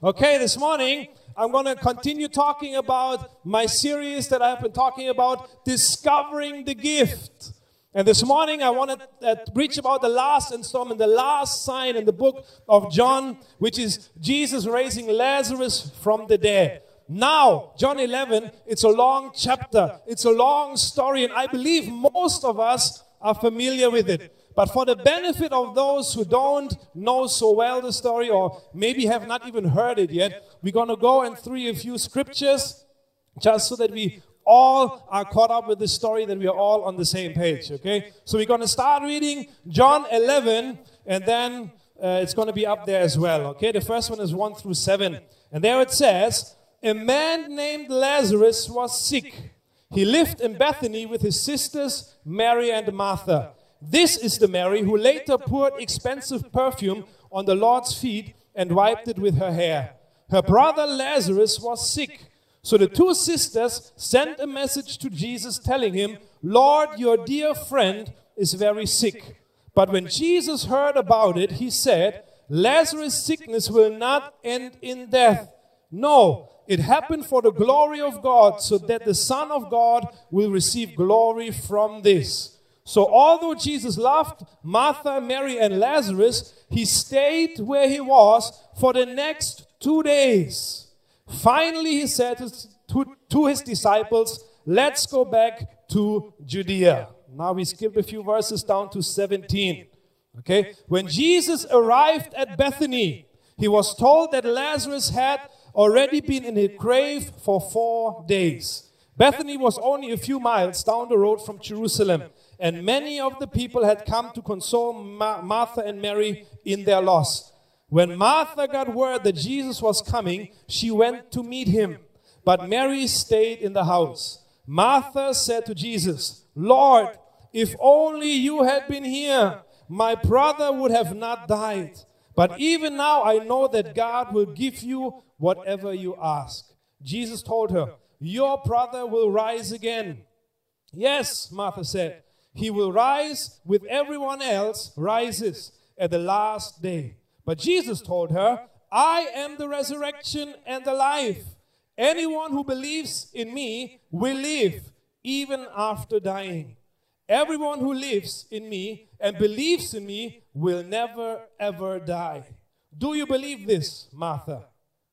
Okay, this morning I'm going to continue talking about my series that I've been talking about, Discovering the Gift. And this morning I want to uh, preach about the last installment, the last sign in the book of John, which is Jesus raising Lazarus from the dead. Now, John 11, it's a long chapter, it's a long story, and I believe most of us are familiar with it. But for the benefit of those who don't know so well the story or maybe have not even heard it yet, we're going to go and through a few scriptures just so that we all are caught up with the story, that we are all on the same page, okay? So we're going to start reading John 11 and then uh, it's going to be up there as well, okay? The first one is 1 through 7. And there it says, A man named Lazarus was sick. He lived in Bethany with his sisters, Mary and Martha. This is the Mary who later poured expensive perfume on the Lord's feet and wiped it with her hair. Her brother Lazarus was sick. So the two sisters sent a message to Jesus telling him, Lord, your dear friend is very sick. But when Jesus heard about it, he said, Lazarus' sickness will not end in death. No, it happened for the glory of God, so that the Son of God will receive glory from this. So, although Jesus loved Martha, Mary, and Lazarus, he stayed where he was for the next two days. Finally, he said to, to his disciples, Let's go back to Judea. Now we skip a few verses down to 17. Okay? When Jesus arrived at Bethany, he was told that Lazarus had already been in a grave for four days. Bethany was only a few miles down the road from Jerusalem and many of the people had come to console Ma- Martha and Mary in their loss. When Martha got word that Jesus was coming, she went to meet him, but Mary stayed in the house. Martha said to Jesus, Lord, if only you had been here, my brother would have not died. But even now I know that God will give you whatever you ask. Jesus told her, Your brother will rise again. Yes, Martha said. He will rise with everyone else rises at the last day. But Jesus told her, I am the resurrection and the life. Anyone who believes in me will live even after dying. Everyone who lives in me and believes in me will never ever die. Do you believe this, Martha?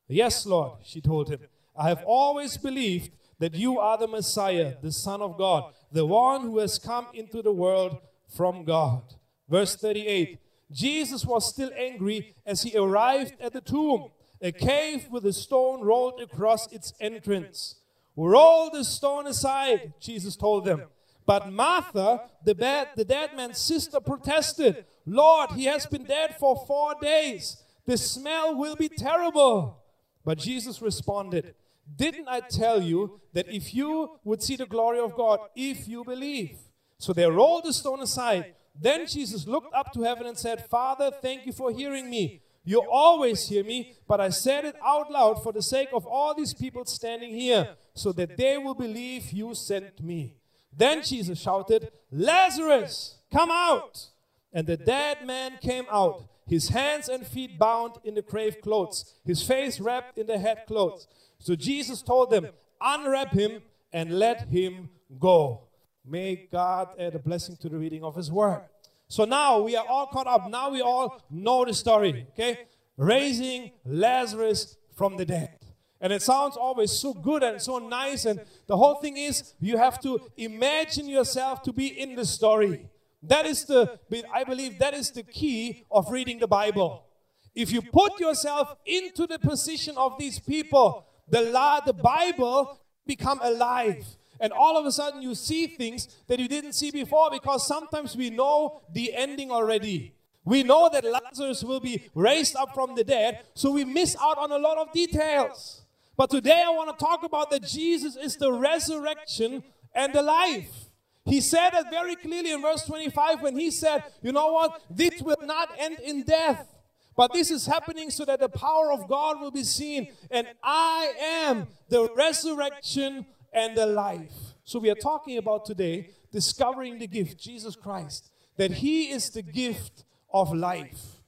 Yes, Lord, she told him. I have always believed that you are the Messiah, the Son of God, the one who has come into the world from God. Verse 38 Jesus was still angry as he arrived at the tomb, a cave with a stone rolled across its entrance. Roll the stone aside, Jesus told them. But Martha, the, bad, the dead man's sister, protested, Lord, he has been dead for four days. The smell will be terrible. But Jesus responded, didn't I tell you that if you would see the glory of God, if you believe? So they rolled the stone aside. Then Jesus looked up to heaven and said, Father, thank you for hearing me. You always hear me, but I said it out loud for the sake of all these people standing here, so that they will believe you sent me. Then Jesus shouted, Lazarus, come out! And the dead man came out, his hands and feet bound in the grave clothes, his face wrapped in the head clothes. So Jesus told them, Unwrap him and let him go. May God add a blessing to the reading of his word. So now we are all caught up. Now we all know the story, okay? Raising Lazarus from the dead. And it sounds always so good and so nice. And the whole thing is, you have to imagine yourself to be in the story. That is the, I believe, that is the key of reading the Bible. If you put yourself into the position of these people, the, la- the Bible become alive. And all of a sudden you see things that you didn't see before because sometimes we know the ending already. We know that Lazarus will be raised up from the dead, so we miss out on a lot of details. But today I want to talk about that Jesus is the resurrection and the life. He said it very clearly in verse 25 when he said, You know what? This will not end in death. But this is happening so that the power of God will be seen. And I am the resurrection and the life. So we are talking about today discovering the gift, Jesus Christ, that He is the gift of life.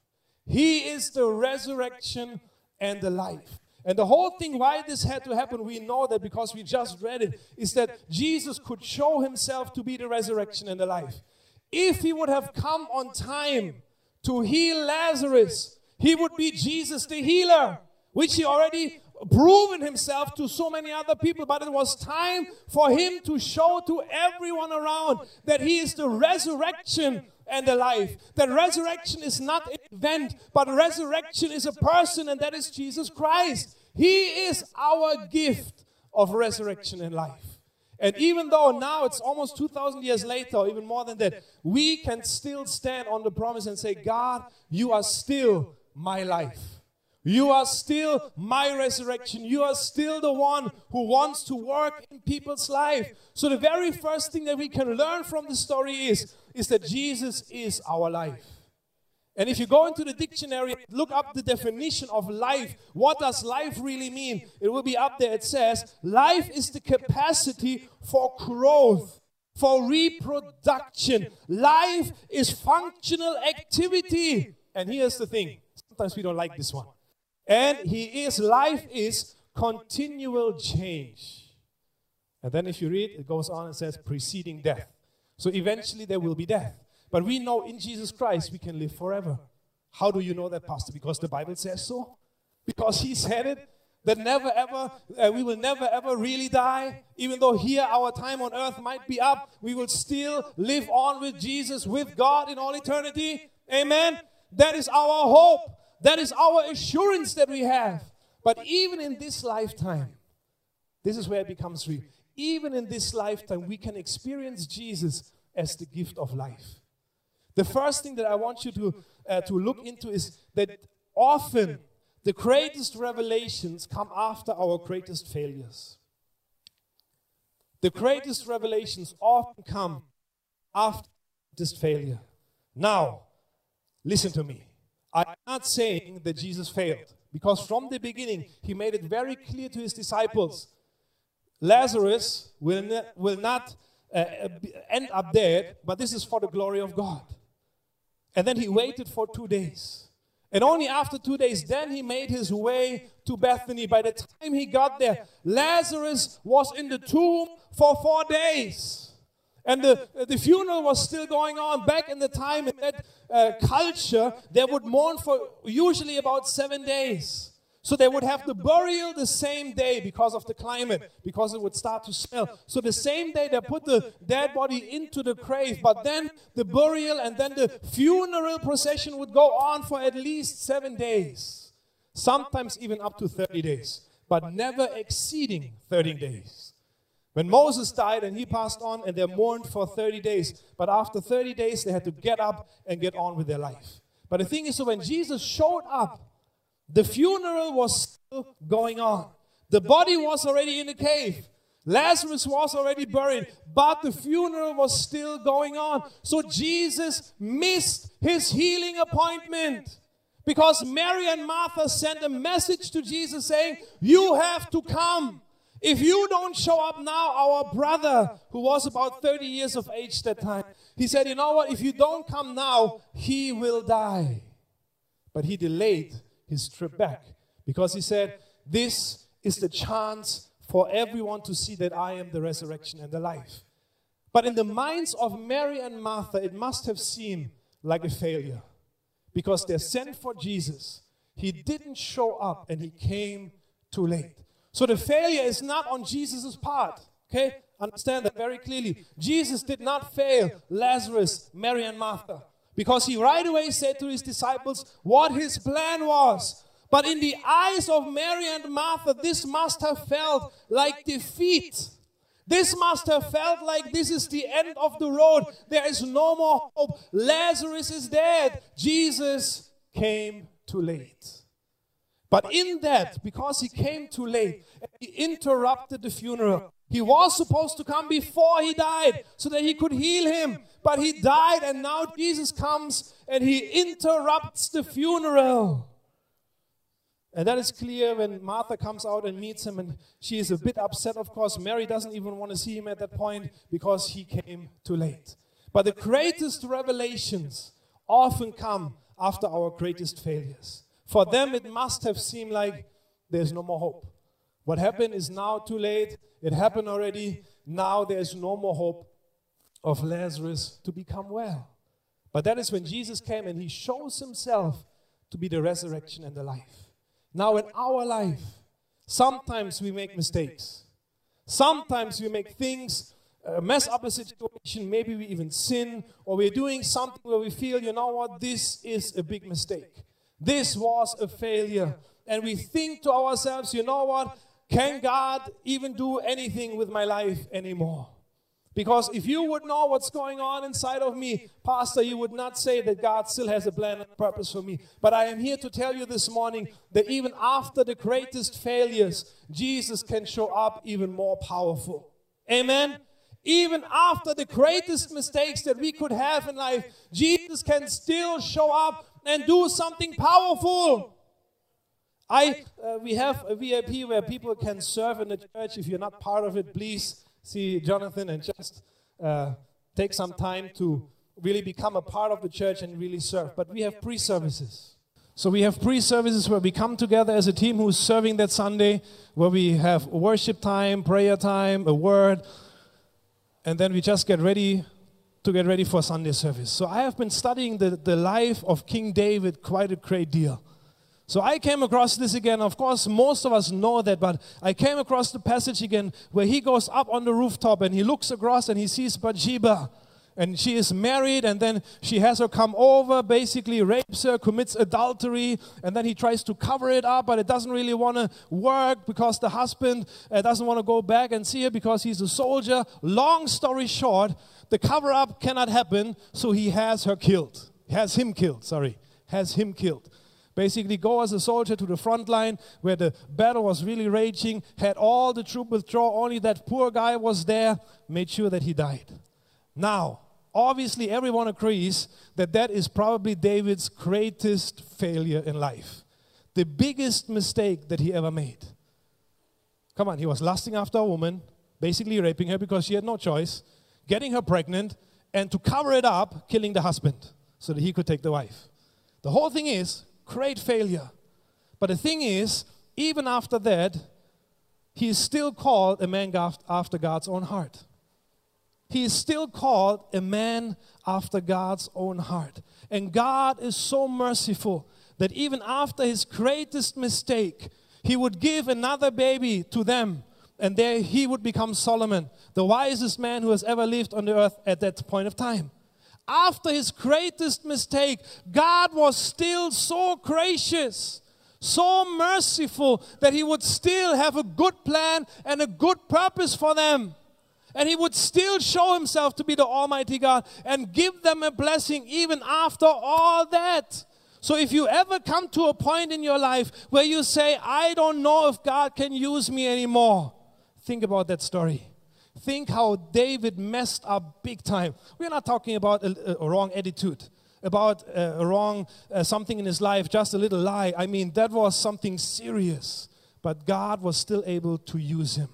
He is the resurrection and the life. And the whole thing, why this had to happen, we know that because we just read it, is that Jesus could show himself to be the resurrection and the life. If he would have come on time to heal Lazarus, he would be Jesus the healer, which he already proven himself to so many other people, but it was time for him to show to everyone around that he is the resurrection and the life. That resurrection is not an event, but resurrection is a person, and that is Jesus Christ. He is our gift of resurrection and life. And even though now it's almost 2,000 years later, or even more than that, we can still stand on the promise and say, God, you are still my life. You are still my resurrection. You are still the one who wants to work in people's life. So the very first thing that we can learn from the story is, is that Jesus is our life. And if you go into the dictionary, look up the definition of life. What does life really mean? It will be up there. It says, life is the capacity for growth, for reproduction. Life is functional activity. And here's the thing sometimes we don't like this one. And he is, life is continual change. And then if you read, it goes on and says preceding death. So eventually there will be death. But we know in Jesus Christ we can live forever. How do you know that, Pastor? Because the Bible says so? Because he said it? That never ever, uh, we will never ever really die. Even though here our time on earth might be up, we will still live on with Jesus, with God in all eternity. Amen. That is our hope. That is our assurance that we have. But even in this lifetime, this is where it becomes real. Even in this lifetime, we can experience Jesus as the gift of life. The first thing that I want you to, uh, to look into is that often the greatest revelations come after our greatest failures. The greatest revelations often come after this failure. Now, listen to me. I'm not saying that Jesus failed because from the beginning he made it very clear to his disciples Lazarus will, ne- will not uh, end up dead, but this is for the glory of God. And then he waited for two days. And only after two days, then he made his way to Bethany. By the time he got there, Lazarus was in the tomb for four days. And the, the funeral was still going on. Back in the time, in that uh, culture, they would mourn for usually about seven days. So they would have the burial the same day because of the climate, because it would start to smell. So the same day they put the dead body into the grave, but then the burial and then the funeral procession would go on for at least seven days, sometimes even up to 30 days, but never exceeding 30 days. When Moses died and he passed on, and they mourned for 30 days. But after 30 days, they had to get up and get on with their life. But the thing is, so when Jesus showed up, the funeral was still going on. The body was already in the cave. Lazarus was already buried, but the funeral was still going on. So Jesus missed his healing appointment because Mary and Martha sent a message to Jesus saying, You have to come. If you don't show up now, our brother, who was about 30 years of age at that time, he said, You know what? If you don't come now, he will die. But he delayed his trip back because he said, This is the chance for everyone to see that I am the resurrection and the life. But in the minds of Mary and Martha, it must have seemed like a failure because they sent for Jesus. He didn't show up and he came too late. So the failure is not on Jesus' part. Okay? Understand that very clearly. Jesus did not fail Lazarus, Mary, and Martha because he right away said to his disciples what his plan was. But in the eyes of Mary and Martha, this must have felt like defeat. This must have felt like this is the end of the road. There is no more hope. Lazarus is dead. Jesus came too late. But in that, because he came too late, he interrupted the funeral. He was supposed to come before he died so that he could heal him. But he died, and now Jesus comes and he interrupts the funeral. And that is clear when Martha comes out and meets him, and she is a bit upset, of course. Mary doesn't even want to see him at that point because he came too late. But the greatest revelations often come after our greatest failures. For them, it must have seemed like there's no more hope. What happened is now too late. It happened already. Now there's no more hope of Lazarus to become well. But that is when Jesus came and he shows himself to be the resurrection and the life. Now, in our life, sometimes we make mistakes. Sometimes we make things uh, mess up a situation. Maybe we even sin, or we're doing something where we feel, you know what, this is a big mistake. This was a failure. And we think to ourselves, you know what, can God even do anything with my life anymore? Because if you would know what's going on inside of me, Pastor, you would not say that God still has a plan and purpose for me. But I am here to tell you this morning that even after the greatest failures, Jesus can show up even more powerful. Amen. Even after the greatest mistakes that we could have in life, Jesus can still show up and do something powerful. I, uh, we have a VIP where people can serve in the church. If you're not part of it, please see Jonathan and just uh, take some time to really become a part of the church and really serve. But we have pre services. So we have pre services where we come together as a team who's serving that Sunday, where we have worship time, prayer time, a word, and then we just get ready to get ready for Sunday service. So I have been studying the, the life of King David quite a great deal. So I came across this again. Of course, most of us know that, but I came across the passage again where he goes up on the rooftop and he looks across and he sees Bathsheba. And she is married, and then she has her come over, basically rapes her, commits adultery, and then he tries to cover it up, but it doesn't really want to work because the husband uh, doesn't want to go back and see her because he's a soldier. Long story short, the cover up cannot happen, so he has her killed. Has him killed, sorry. Has him killed basically go as a soldier to the front line where the battle was really raging, had all the troop withdraw, only that poor guy was there, made sure that he died. Now, obviously, everyone agrees that that is probably David's greatest failure in life. The biggest mistake that he ever made. Come on, he was lusting after a woman, basically raping her because she had no choice, getting her pregnant, and to cover it up, killing the husband so that he could take the wife. The whole thing is Great failure. But the thing is, even after that, he is still called a man after God's own heart. He is still called a man after God's own heart. And God is so merciful that even after his greatest mistake, he would give another baby to them. And there he would become Solomon, the wisest man who has ever lived on the earth at that point of time after his greatest mistake, God was still so gracious, so merciful that he would still have a good plan and a good purpose for them. And he would still show himself to be the Almighty God and give them a blessing even after all that. So, if you ever come to a point in your life where you say, I don't know if God can use me anymore, think about that story. Think how David messed up big time. We're not talking about a, a wrong attitude, about a, wrong uh, something in his life, just a little lie. I mean, that was something serious. But God was still able to use him.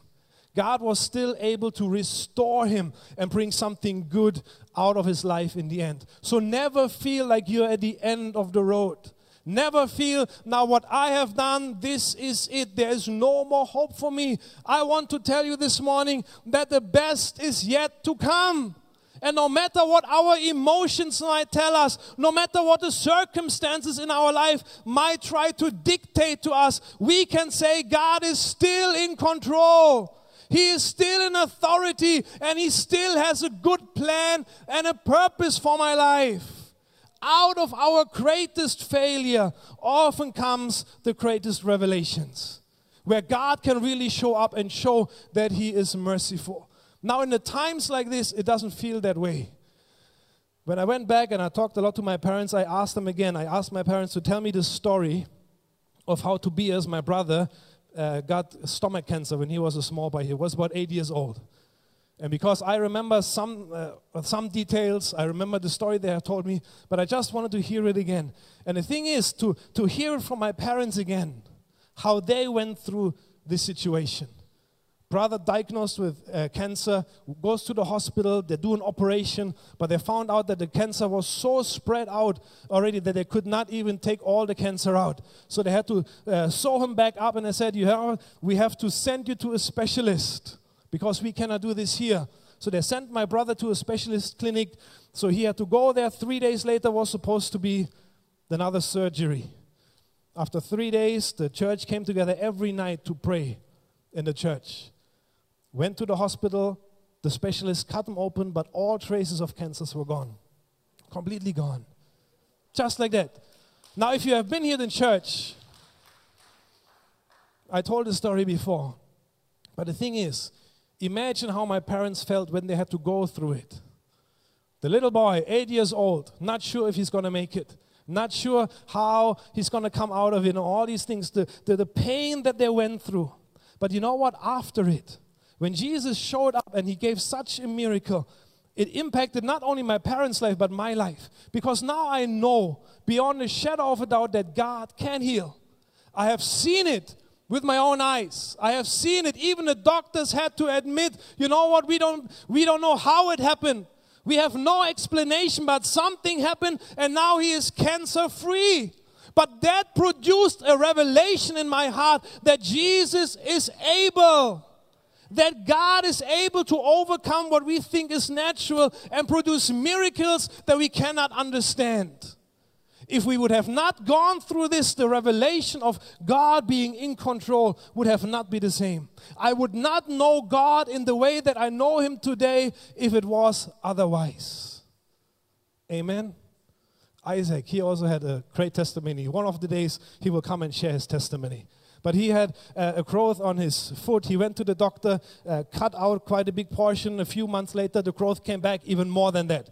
God was still able to restore him and bring something good out of his life in the end. So never feel like you're at the end of the road. Never feel, now what I have done, this is it. There is no more hope for me. I want to tell you this morning that the best is yet to come. And no matter what our emotions might tell us, no matter what the circumstances in our life might try to dictate to us, we can say God is still in control. He is still in authority and He still has a good plan and a purpose for my life out of our greatest failure often comes the greatest revelations, where God can really show up and show that He is merciful. Now, in the times like this, it doesn't feel that way. When I went back and I talked a lot to my parents, I asked them again, I asked my parents to tell me the story of how Tobias, my brother, uh, got stomach cancer when he was a small boy. He was about eight years old. And because I remember some, uh, some details, I remember the story they have told me, but I just wanted to hear it again. And the thing is, to, to hear from my parents again, how they went through this situation. Brother diagnosed with uh, cancer, goes to the hospital, they do an operation, but they found out that the cancer was so spread out already that they could not even take all the cancer out. So they had to uh, sew him back up, and they said, you have, We have to send you to a specialist because we cannot do this here. So they sent my brother to a specialist clinic. So he had to go there. Three days later was supposed to be another surgery. After three days, the church came together every night to pray in the church. Went to the hospital, the specialist cut him open, but all traces of cancers were gone. Completely gone. Just like that. Now, if you have been here in church, I told the story before. But the thing is, imagine how my parents felt when they had to go through it. The little boy, eight years old, not sure if he's going to make it, not sure how he's going to come out of it, and all these things, the, the, the pain that they went through. But you know what? After it, when Jesus showed up and he gave such a miracle, it impacted not only my parents' life, but my life. Because now I know beyond a shadow of a doubt that God can heal. I have seen it with my own eyes. I have seen it. Even the doctors had to admit, you know what, we don't, we don't know how it happened. We have no explanation, but something happened and now he is cancer free. But that produced a revelation in my heart that Jesus is able, that God is able to overcome what we think is natural and produce miracles that we cannot understand. If we would have not gone through this, the revelation of God being in control would have not been the same. I would not know God in the way that I know Him today if it was otherwise. Amen. Isaac, he also had a great testimony. One of the days he will come and share his testimony. But he had uh, a growth on his foot. He went to the doctor, uh, cut out quite a big portion. A few months later, the growth came back even more than that.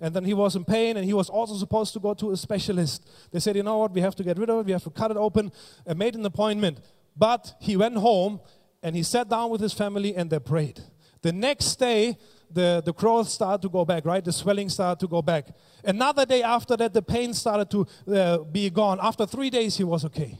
And then he was in pain, and he was also supposed to go to a specialist. They said, You know what? We have to get rid of it. We have to cut it open. And made an appointment. But he went home and he sat down with his family and they prayed. The next day, the, the growth started to go back, right? The swelling started to go back. Another day after that, the pain started to uh, be gone. After three days, he was okay.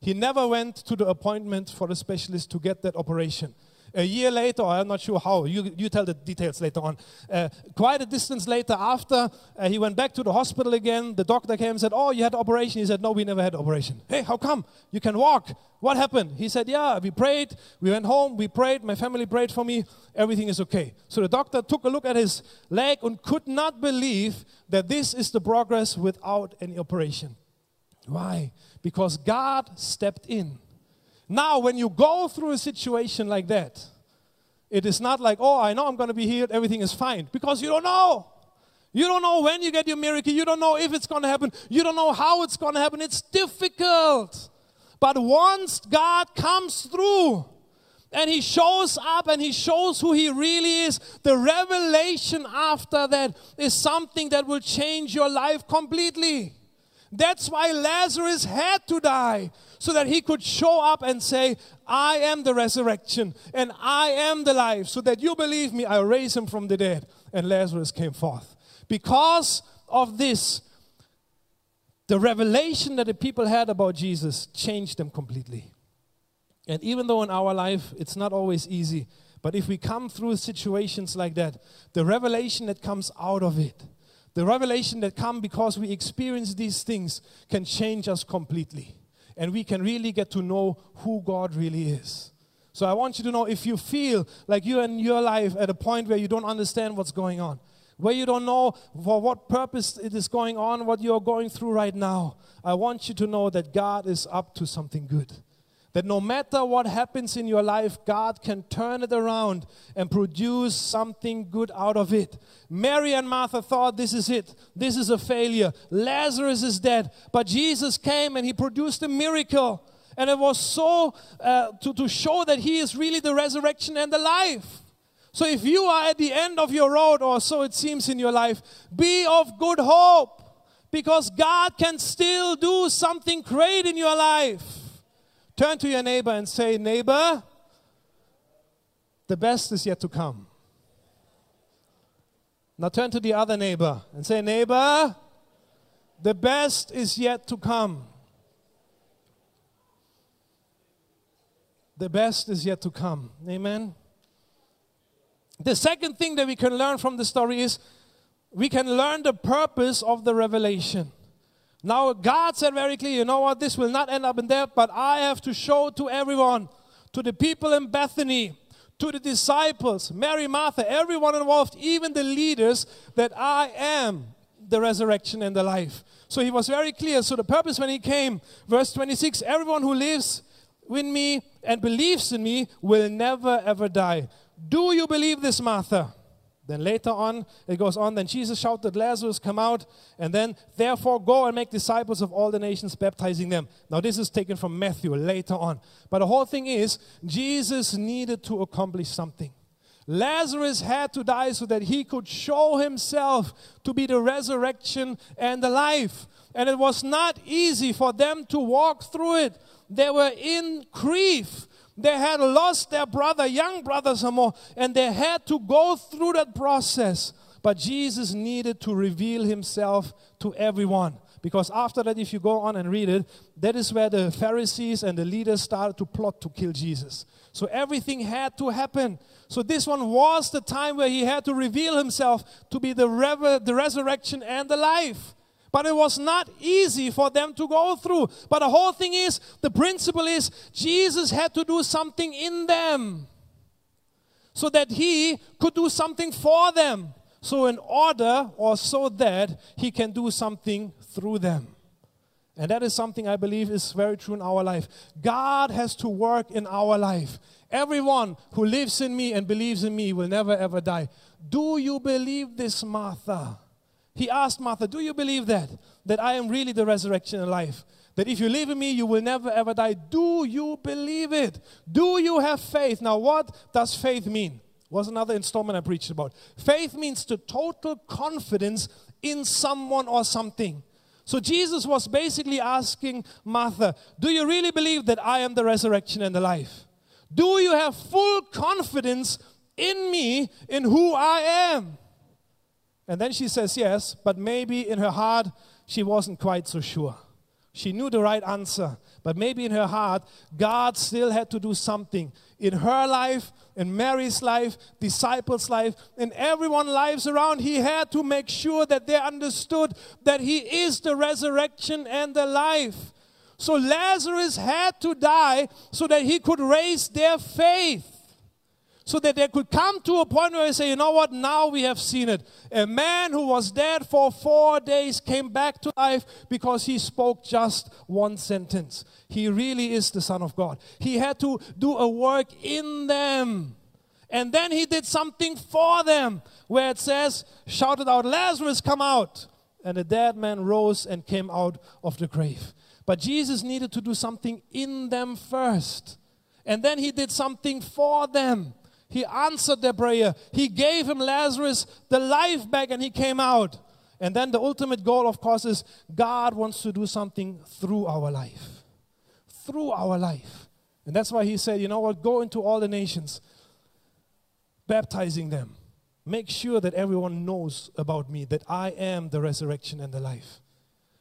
He never went to the appointment for the specialist to get that operation. A year later, I'm not sure how, you, you tell the details later on. Uh, quite a distance later, after uh, he went back to the hospital again, the doctor came and said, Oh, you had operation. He said, No, we never had operation. Hey, how come? You can walk. What happened? He said, Yeah, we prayed. We went home. We prayed. My family prayed for me. Everything is okay. So the doctor took a look at his leg and could not believe that this is the progress without any operation. Why? Because God stepped in. Now, when you go through a situation like that, it is not like, oh, I know I'm going to be healed, everything is fine, because you don't know. You don't know when you get your miracle. You don't know if it's going to happen. You don't know how it's going to happen. It's difficult. But once God comes through and He shows up and He shows who He really is, the revelation after that is something that will change your life completely. That's why Lazarus had to die, so that he could show up and say, I am the resurrection and I am the life, so that you believe me, I raise him from the dead. And Lazarus came forth. Because of this, the revelation that the people had about Jesus changed them completely. And even though in our life it's not always easy, but if we come through situations like that, the revelation that comes out of it, the revelation that come because we experience these things can change us completely. And we can really get to know who God really is. So I want you to know if you feel like you're in your life at a point where you don't understand what's going on, where you don't know for what purpose it is going on, what you're going through right now, I want you to know that God is up to something good. That no matter what happens in your life, God can turn it around and produce something good out of it. Mary and Martha thought this is it. This is a failure. Lazarus is dead. But Jesus came and he produced a miracle. And it was so uh, to, to show that he is really the resurrection and the life. So if you are at the end of your road, or so it seems in your life, be of good hope because God can still do something great in your life. Turn to your neighbor and say, Neighbor, the best is yet to come. Now turn to the other neighbor and say, Neighbor, the best is yet to come. the best is yet to come. Amen. The second thing that we can learn from the story is we can learn the purpose of the revelation. Now, God said very clearly, you know what, this will not end up in death, but I have to show to everyone, to the people in Bethany, to the disciples, Mary, Martha, everyone involved, even the leaders, that I am the resurrection and the life. So he was very clear. So the purpose when he came, verse 26 everyone who lives with me and believes in me will never ever die. Do you believe this, Martha? Then later on, it goes on, then Jesus shouted, Lazarus, come out, and then, therefore, go and make disciples of all the nations, baptizing them. Now, this is taken from Matthew later on. But the whole thing is, Jesus needed to accomplish something. Lazarus had to die so that he could show himself to be the resurrection and the life. And it was not easy for them to walk through it. They were in grief. They had lost their brother, young brother, some more, and they had to go through that process. But Jesus needed to reveal himself to everyone. Because after that, if you go on and read it, that is where the Pharisees and the leaders started to plot to kill Jesus. So everything had to happen. So this one was the time where he had to reveal himself to be the, the resurrection and the life. But it was not easy for them to go through. But the whole thing is the principle is Jesus had to do something in them so that he could do something for them. So, in order or so that he can do something through them. And that is something I believe is very true in our life. God has to work in our life. Everyone who lives in me and believes in me will never ever die. Do you believe this, Martha? He asked Martha, Do you believe that? That I am really the resurrection and life? That if you live in me, you will never ever die. Do you believe it? Do you have faith? Now, what does faith mean? Was another installment I preached about. Faith means the total confidence in someone or something. So Jesus was basically asking Martha, Do you really believe that I am the resurrection and the life? Do you have full confidence in me, in who I am? And then she says yes, but maybe in her heart she wasn't quite so sure. She knew the right answer, but maybe in her heart, God still had to do something in her life, in Mary's life, disciples' life, in everyone's lives around. He had to make sure that they understood that He is the resurrection and the life. So Lazarus had to die so that he could raise their faith so that they could come to a point where they say, you know what, now we have seen it. A man who was dead for four days came back to life because he spoke just one sentence. He really is the Son of God. He had to do a work in them. And then he did something for them, where it says, shouted out, Lazarus, come out. And the dead man rose and came out of the grave. But Jesus needed to do something in them first. And then he did something for them. He answered their prayer. He gave him Lazarus the life back and he came out. And then the ultimate goal, of course, is God wants to do something through our life. Through our life. And that's why he said, you know what, go into all the nations, baptizing them. Make sure that everyone knows about me, that I am the resurrection and the life.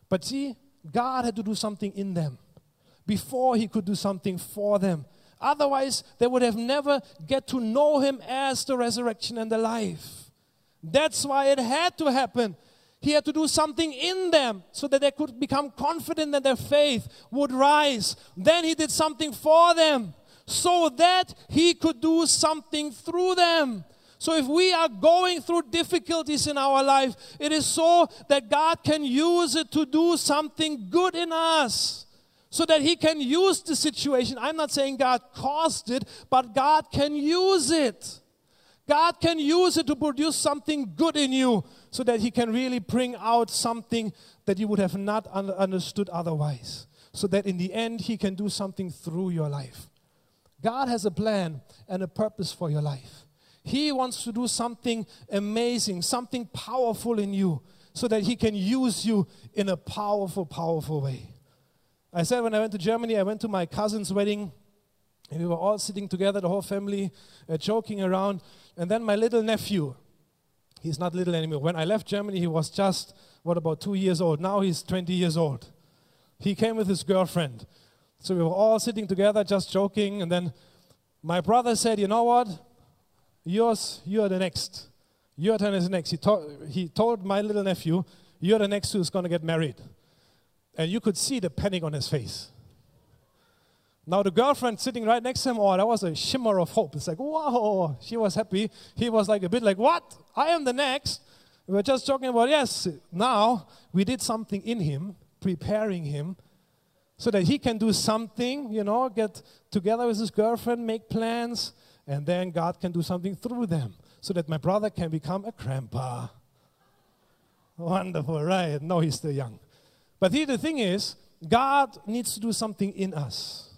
But see, God had to do something in them before he could do something for them. Otherwise, they would have never get to know him as the resurrection and the life. That's why it had to happen. He had to do something in them so that they could become confident that their faith would rise. Then he did something for them so that he could do something through them. So if we are going through difficulties in our life, it is so that God can use it to do something good in us so that he can use the situation. I'm not saying God caused it, but God can use it. God can use it to produce something good in you so that he can really bring out something that you would have not un- understood otherwise. So that in the end, he can do something through your life. God has a plan and a purpose for your life. He wants to do something amazing, something powerful in you, so that He can use you in a powerful, powerful way. I said when I went to Germany, I went to my cousin's wedding, and we were all sitting together, the whole family, uh, joking around. And then my little nephew, he's not little anymore. When I left Germany, he was just, what, about two years old. Now he's 20 years old. He came with his girlfriend. So we were all sitting together, just joking, and then my brother said, You know what? Yours, you're the next. Your turn is next. He, to- he told my little nephew, You're the next who's going to get married. And you could see the panic on his face. Now, the girlfriend sitting right next to him, oh, that was a shimmer of hope. It's like, whoa, she was happy. He was like a bit like, what? I am the next. We were just talking about, yes, now we did something in him, preparing him so that he can do something, you know, get together with his girlfriend, make plans, and then God can do something through them so that my brother can become a grandpa. Wonderful, right? No, he's still young. But here the thing is, God needs to do something in us.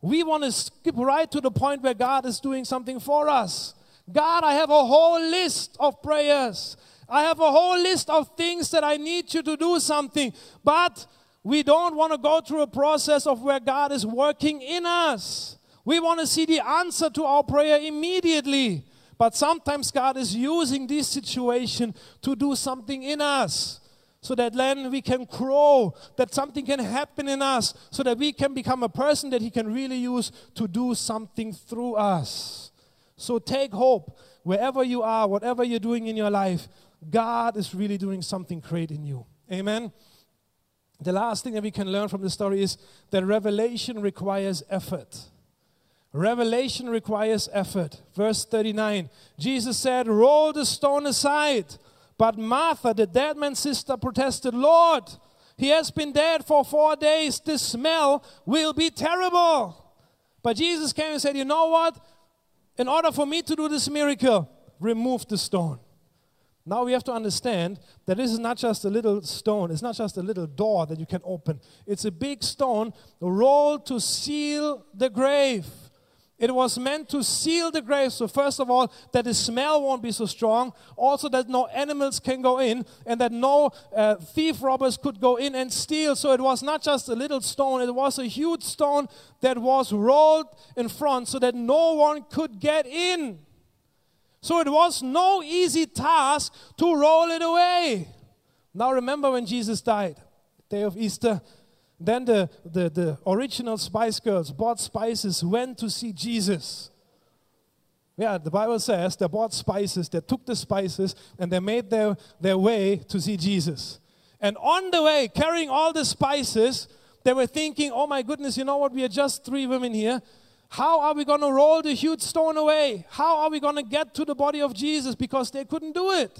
We want to skip right to the point where God is doing something for us. God, I have a whole list of prayers. I have a whole list of things that I need you to do something. But we don't want to go through a process of where God is working in us. We want to see the answer to our prayer immediately. But sometimes God is using this situation to do something in us so that then we can grow, that something can happen in us, so that we can become a person that He can really use to do something through us. So take hope wherever you are, whatever you're doing in your life, God is really doing something great in you. Amen. The last thing that we can learn from the story is that revelation requires effort. Revelation requires effort. Verse 39 Jesus said, Roll the stone aside. But Martha, the dead man's sister, protested, Lord, he has been dead for four days. The smell will be terrible. But Jesus came and said, You know what? In order for me to do this miracle, remove the stone. Now we have to understand that this is not just a little stone, it's not just a little door that you can open. It's a big stone rolled to seal the grave. It was meant to seal the grave. So, first of all, that the smell won't be so strong. Also, that no animals can go in and that no uh, thief robbers could go in and steal. So, it was not just a little stone, it was a huge stone that was rolled in front so that no one could get in. So, it was no easy task to roll it away. Now, remember when Jesus died, day of Easter, then the, the, the original Spice Girls bought spices, went to see Jesus. Yeah, the Bible says they bought spices, they took the spices, and they made their, their way to see Jesus. And on the way, carrying all the spices, they were thinking, oh my goodness, you know what? We are just three women here. How are we going to roll the huge stone away? How are we going to get to the body of Jesus? Because they couldn't do it.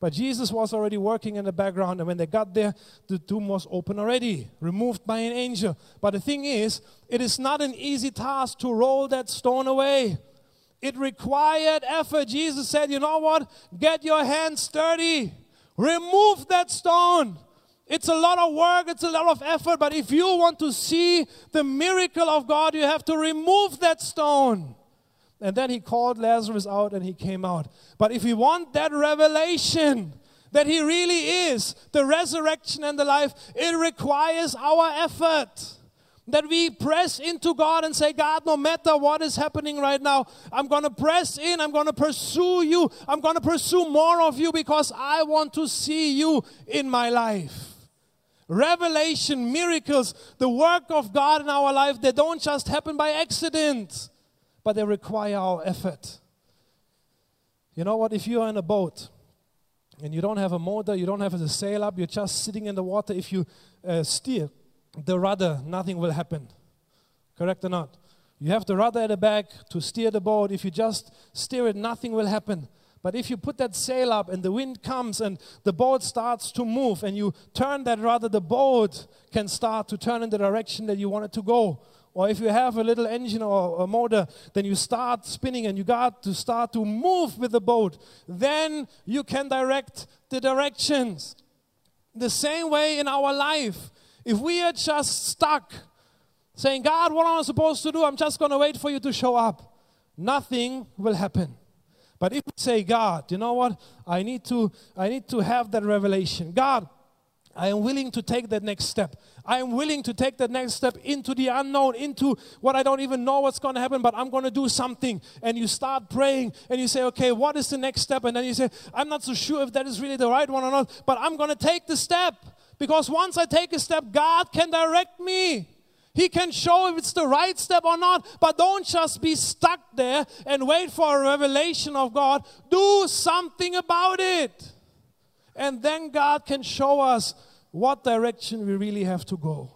But Jesus was already working in the background, and when they got there, the tomb was open already, removed by an angel. But the thing is, it is not an easy task to roll that stone away. It required effort. Jesus said, You know what? Get your hands dirty, remove that stone. It's a lot of work, it's a lot of effort, but if you want to see the miracle of God, you have to remove that stone. And then he called Lazarus out and he came out. But if we want that revelation that he really is the resurrection and the life, it requires our effort. That we press into God and say, God, no matter what is happening right now, I'm going to press in. I'm going to pursue you. I'm going to pursue more of you because I want to see you in my life revelation, miracles, the work of God in our life, they don't just happen by accident but they require our effort. You know what? If you are in a boat and you don't have a motor, you don't have a sail up, you're just sitting in the water, if you uh, steer the rudder, nothing will happen. Correct or not? You have the rudder at the back to steer the boat. If you just steer it, nothing will happen. But if you put that sail up and the wind comes and the boat starts to move and you turn that rudder, the boat can start to turn in the direction that you want it to go. Or if you have a little engine or a motor, then you start spinning and you got to start to move with the boat. Then you can direct the directions. The same way in our life. If we are just stuck saying, God, what am I supposed to do? I'm just going to wait for you to show up. Nothing will happen. But if we say, God, you know what? I need to, I need to have that revelation. God, I am willing to take that next step. I am willing to take that next step into the unknown, into what I don't even know what's going to happen, but I'm going to do something. And you start praying and you say, okay, what is the next step? And then you say, I'm not so sure if that is really the right one or not, but I'm going to take the step Because once I take a step, God can direct me. He can show if it's the right step or not, but don't just be stuck there and wait for a revelation of God. Do something about it. And then God can show us what direction we really have to go.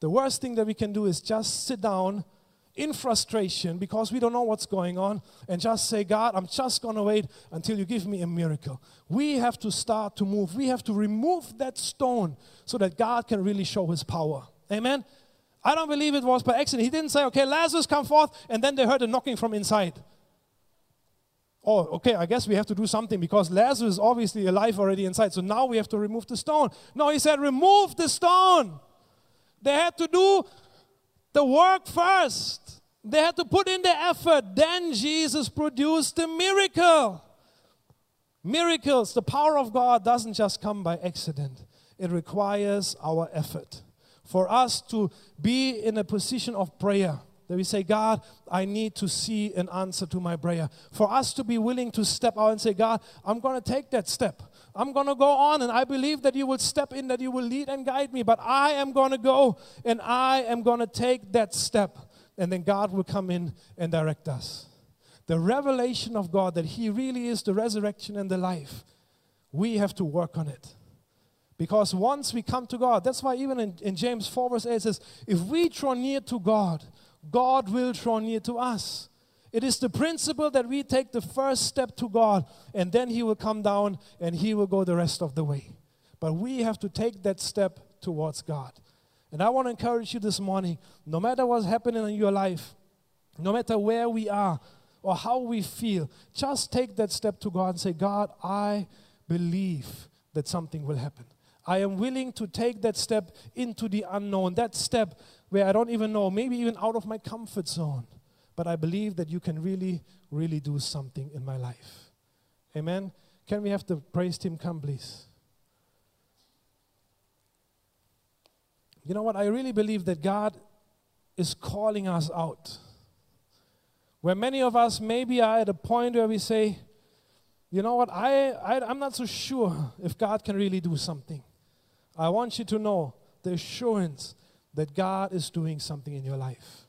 The worst thing that we can do is just sit down in frustration because we don't know what's going on and just say, God, I'm just going to wait until you give me a miracle. We have to start to move. We have to remove that stone so that God can really show his power. Amen. I don't believe it was by accident. He didn't say, okay, Lazarus, come forth, and then they heard a knocking from inside. Oh, okay, I guess we have to do something because Lazarus is obviously alive already inside. So now we have to remove the stone. No, he said, remove the stone. They had to do the work first. They had to put in the effort. Then Jesus produced the miracle. Miracles, the power of God doesn't just come by accident, it requires our effort for us to be in a position of prayer. That we say, God, I need to see an answer to my prayer. For us to be willing to step out and say, God, I'm going to take that step. I'm going to go on, and I believe that you will step in, that you will lead and guide me. But I am going to go, and I am going to take that step. And then God will come in and direct us. The revelation of God that He really is the resurrection and the life, we have to work on it. Because once we come to God, that's why even in, in James 4 verse 8 it says, if we draw near to God, God will draw near to us. It is the principle that we take the first step to God and then He will come down and He will go the rest of the way. But we have to take that step towards God. And I want to encourage you this morning no matter what's happening in your life, no matter where we are or how we feel, just take that step to God and say, God, I believe that something will happen. I am willing to take that step into the unknown, that step where I don't even know, maybe even out of my comfort zone. But I believe that you can really, really do something in my life. Amen. Can we have the praise team come, please? You know what? I really believe that God is calling us out. Where many of us maybe are at a point where we say, you know what, I, I, I'm not so sure if God can really do something. I want you to know the assurance that God is doing something in your life.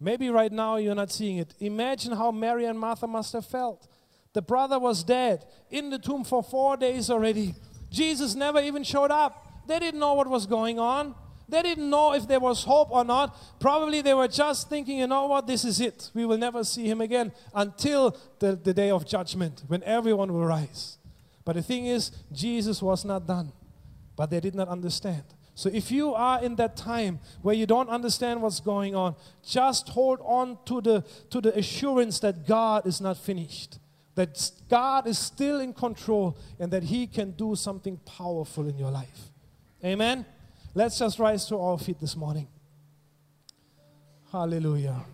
Maybe right now you're not seeing it. Imagine how Mary and Martha must have felt. The brother was dead in the tomb for four days already. Jesus never even showed up. They didn't know what was going on. They didn't know if there was hope or not. Probably they were just thinking, you know what, this is it. We will never see him again until the, the day of judgment when everyone will rise. But the thing is, Jesus was not done but they did not understand. So if you are in that time where you don't understand what's going on, just hold on to the, to the assurance that God is not finished, that God is still in control, and that He can do something powerful in your life. Amen? Let's just rise to our feet this morning. Hallelujah.